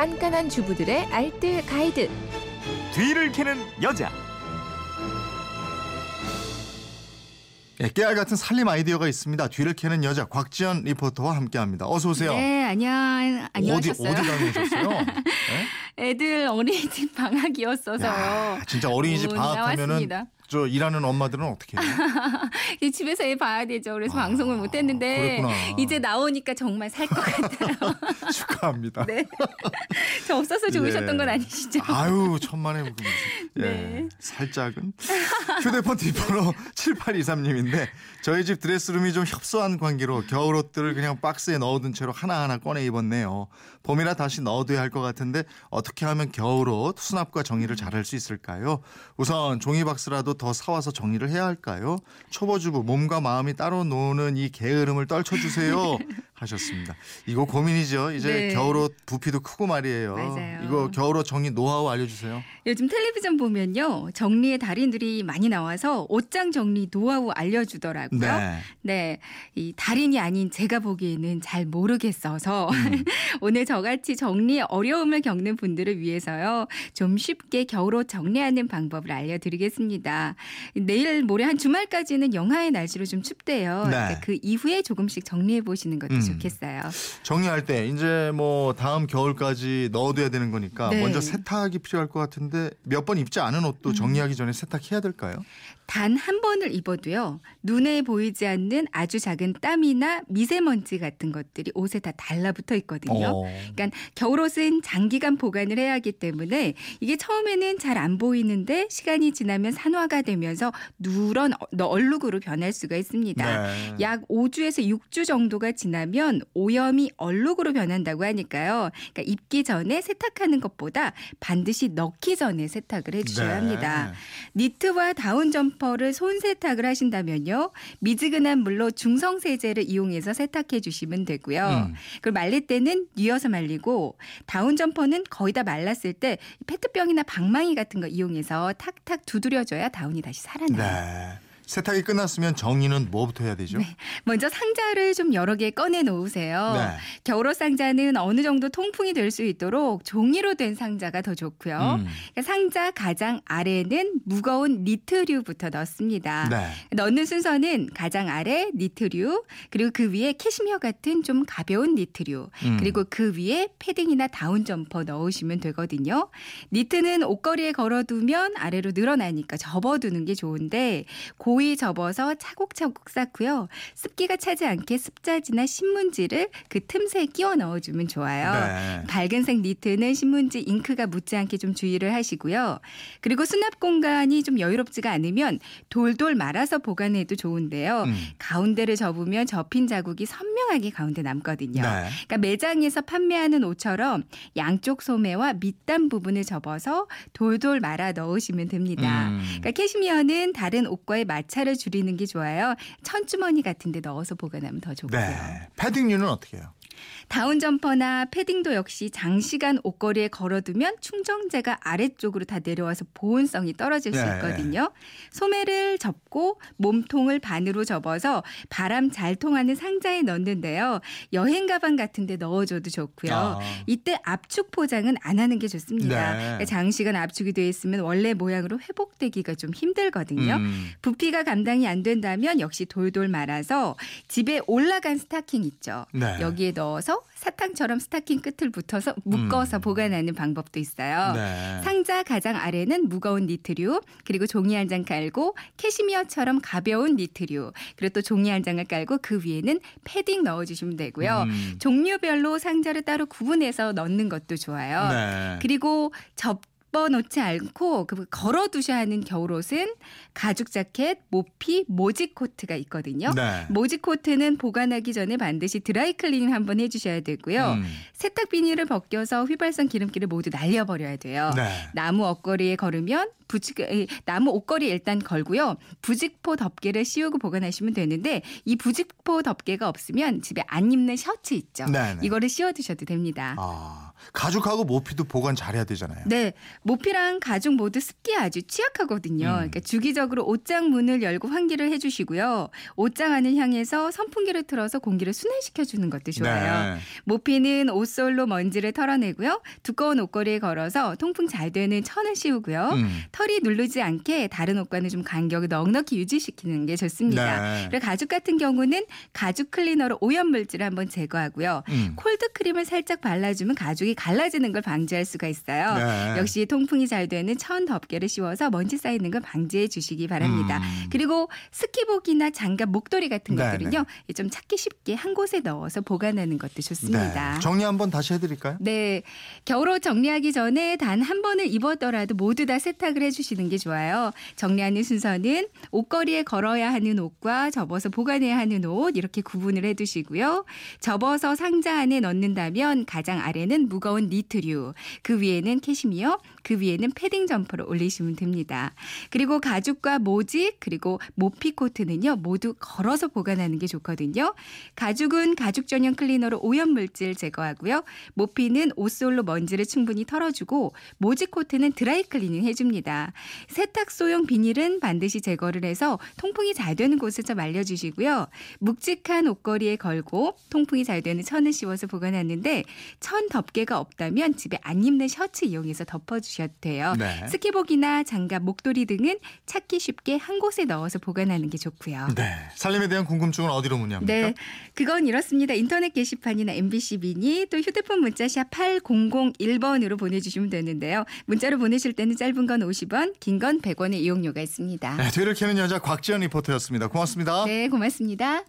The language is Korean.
깐깐한 주부들의 알뜰 가이드. 뒤를 캐는 여자. 예, 깨알 같은 살림 아이디어가 있습니다. 뒤를 캐는 여자 곽지연 리포터와 함께합니다. 어서 오세요. 네, 안녕. 어디 안녕하셨어요. 어디 다녀오셨어요? 네? 애들 어린이집 방학이었어서요. 야, 진짜 어린이집 오, 방학하면은 나왔습니다. 저 일하는 엄마들은 어떻게 해요? 이 집에서 애 봐야 되죠. 그래서 아, 방송을 못 했는데 그랬구나. 이제 나오니까 정말 살 것 같아요. 축하합니다. 네. 저 없어서 좋으셨던 예. 건 아니시죠? 아유 천만의 무금. 예, 네. 살짝은 휴대폰 뒷번호 7823님인데 저희 집 드레스룸이 좀 협소한 관계로 겨울 옷들을 그냥 박스에 넣어둔 채로 하나하나 꺼내 입었네요. 봄이라 다시 넣어둬야 할 것 같은데 어떻게 하면 겨울 옷 수납과 정리를 잘할 수 있을까요? 우선 종이 박스라도 더 사와서 정리를 해야 할까요? 초보주부 몸과 마음이 따로 노는 이 게으름을 떨쳐주세요 하셨습니다. 이거 고민이죠. 이제 네. 겨울옷 부피도 크고 말이에요. 맞아요. 이거 겨울옷 정리 노하우 알려주세요. 요즘 텔레비전 보면요. 정리의 달인들이 많이 나와서 옷장 정리 노하우 알려주더라고요. 네. 네. 이 달인이 아닌 제가 보기에는 잘 모르겠어서 음. 오늘 저같이 정리에 어려움을 겪는 분들을 위해서요. 좀 쉽게 겨울옷 정리하는 방법을 알려드리겠습니다. 내일 모레 한 주말까지는 영하의 날씨로 좀 춥대요. 네. 그러니까 그 이후에 조금씩 정리해 보시는 것도 음. 좋겠어요. 정리할 때 이제 뭐 다음 겨울까지 넣어둬야 되는 거니까 네. 먼저 세탁이 필요할 것 같은데 몇 번 입지 않은 음. 옷도 정리하기 전에 세탁해야 될까요? 단 한 번을 입어도요. 눈에 보이지 않는 아주 작은 땀이나 미세먼지 같은 것들이 옷에 다 달라붙어 있거든요. 어. 그러니까 겨울옷은 장기간 보관을 해야 하기 때문에 이게 처음에는 잘 안 보이는데 시간이 지나면 산화가 되면서 누런 어- 얼룩으로 변할 수가 있습니다. 네. 약 5주에서 6주 정도가 지나면 오염이 얼룩으로 변한다고 하니까요. 그러니까 입기 전에 세탁하는 것보다 반드시 넣기 전에 세탁을 해주셔야 네. 합니다. 니트와 다운 점퍼 를 손 세탁을 하신다면요. 미지근한 물로 중성 세제를 이용해서 세탁해 주시면 되고요. 음. 그리고 말릴 때는 뉘어서 말리고 다운 점퍼는 거의 다 말랐을 때 페트병이나 방망이 같은 거 이용해서 탁탁 두드려줘야 다운이 다시 살아나요. 네. 세탁이 끝났으면 정리는 뭐부터 해야 되죠? 네. 먼저 상자를 좀 여러 개 꺼내 놓으세요. 네. 겨울옷 상자는 어느 정도 통풍이 될 수 있도록 종이로 된 상자가 더 좋고요. 음. 그러니까 상자 가장 아래는 무거운 니트류부터 넣습니다. 네. 넣는 순서는 가장 아래 니트류, 그리고 그 위에 캐시미어 같은 좀 가벼운 니트류, 음. 그리고 그 위에 패딩이나 다운 점퍼 넣으시면 되거든요. 니트는 옷걸이에 걸어두면 아래로 늘어나니까 접어두는 게 좋은데 고이 접어서 차곡차곡 쌓고요. 습기가 차지 않게 습자지나 신문지를 그 틈새에 끼워 넣어주면 좋아요. 네. 밝은색 니트는 신문지 잉크가 묻지 않게 좀 주의를 하시고요. 그리고 수납 공간이 좀 여유롭지가 않으면 돌돌 말아서 보관해도 좋은데요. 음. 가운데를 접으면 접힌 자국이 선명하게 가운데 남거든요. 네. 그러니까 매장에서 판매하는 옷처럼 양쪽 소매와 밑단 부분을 접어서 돌돌 말아 넣으시면 됩니다. 음. 그러니까 캐시미어는 다른 옷과의 마찰 을 줄이는 게 좋아요. 천주머니 같은 데 넣어서 보관하면 더 좋고요. 네. 패딩류는 어떻게 해요? 다운 점퍼나 패딩도 역시 장시간 옷걸이에 걸어두면 충전재가 아래쪽으로 다 내려와서 보온성이 떨어질 수 네. 있거든요. 소매를 접고 몸통을 반으로 접어서 바람 잘 통하는 상자에 넣는데요. 여행 가방 같은 데 넣어줘도 좋고요. 아. 이때 압축 포장은 안 하는 게 좋습니다. 네. 그러니까 장시간 압축이 돼 있으면 원래 모양으로 회복되기가 좀 힘들거든요. 음. 부피가 감당이 안 된다면 역시 돌돌 말아서 집에 올 나간 스타킹 있죠. 네. 여기에 넣어 서 사탕처럼 스타킹 끝을 붙어서 묶어서 음. 보관하는 방법도 있어요. 네. 상자 가장 아래는 무거운 니트류, 그리고 종이 한 장 깔고 캐시미어처럼 가벼운 니트류, 그리고 또 종이 한 장을 깔고 그 위에는 패딩 넣어주시면 되고요. 음. 종류별로 상자를 따로 구분해서 넣는 것도 좋아요. 네. 그리고 접 어 놓지 않고 그 걸어 두셔야 하는 겨울옷은 가죽 자켓, 모피, 모직 코트가 있거든요. 네. 모직 코트는 보관하기 전에 반드시 드라이 클리닝 한번 해 주셔야 되고요. 음. 세탁 비닐을 벗겨서 휘발성 기름기를 모두 날려 버려야 돼요. 네. 나무 옷걸이에 걸으면 부직 에, 나무 옷걸이 일단 걸고요. 부직포 덮개를 씌우고 보관하시면 되는데 이 부직포 덮개가 없으면 집에 안 입는 셔츠 있죠. 네, 네. 이거를 씌워 두셔도 됩니다. 아, 가죽하고 모피도 보관 잘해야 되잖아요. 네, 모피랑 가죽 모두 습기에 아주 취약하거든요. 음. 그러니까 주기적으로 옷장 문을 열고 환기를 해주시고요. 옷장 안을 향해서 선풍기를 틀어서 공기를 순환시켜 주는 것도 좋아요. 네. 모피는 옷솔로 먼지를 털어내고요. 두꺼운 옷걸이에 걸어서 통풍 잘 되는 천을 씌우고요. 음. 털이 누르지 않게 다른 옷과는 좀 간격을 넉넉히 유지시키는 게 좋습니다. 네. 그리고 가죽 같은 경우는 가죽 클리너로 오염 물질을 한번 제거하고요. 음. 콜드 크림을 살짝 발라주면 가죽이 갈라지는 걸 방지할 수가 있어요. 네. 역시 통풍이 잘 되는 천 덮개를 씌워서 먼지 쌓이는 걸 방지해 주시기 바랍니다. 음. 그리고 스키복이나 장갑, 목도리 같은 네, 것들은요. 좀 찾기 쉽게 한 곳에 넣어서 보관하는 것도 좋습니다. 네. 정리 한번 다시 해드릴까요? 네. 겨울옷 정리하기 전에 단 한 번을 입었더라도 모두 다 세탁을 해주시는 게 좋아요. 정리하는 순서는 옷걸이에 걸어야 하는 옷과 접어서 보관해야 하는 옷 이렇게 구분을 해두시고요. 접어서 상자 안에 넣는다면 가장 아래는 무 거운 니트류, 그 위에는 캐시미어, 그 위에는 패딩 점퍼를 올리시면 됩니다. 그리고 가죽과 모직 그리고 모피 코트는요 모두 걸어서 보관하는 게 좋거든요. 가죽은 가죽 전용 클리너로 오염 물질 제거하고요. 모피는 옷솔로 먼지를 충분히 털어주고 모직 코트는 드라이 클리닝 해줍니다. 세탁소용 비닐은 반드시 제거를 해서 통풍이 잘 되는 곳에 좀 말려주시고요. 묵직한 옷걸이에 걸고 통풍이 잘 되는 천을 씌워서 보관하는데 천 덮개 가 없다면 집에 안 입는 셔츠 이용해서 덮어주셔도 돼요. 네. 스키복이나 장갑, 목도리 등은 찾기 쉽게 한 곳에 넣어서 보관하는 게 좋고요. 네. 살림에 대한 궁금증은 어디로 문의합니까? 네, 그건 이렇습니다. 인터넷 게시판이나 MBC 미니 또 휴대폰 문자샵 8001번으로 보내주시면 되는데요. 문자로 보내실 때는 짧은 건 50원, 긴 건 100원의 이용료가 있습니다. 네, 뒤를 캐는 여자 곽지연 리포터였습니다. 고맙습니다. 네, 고맙습니다.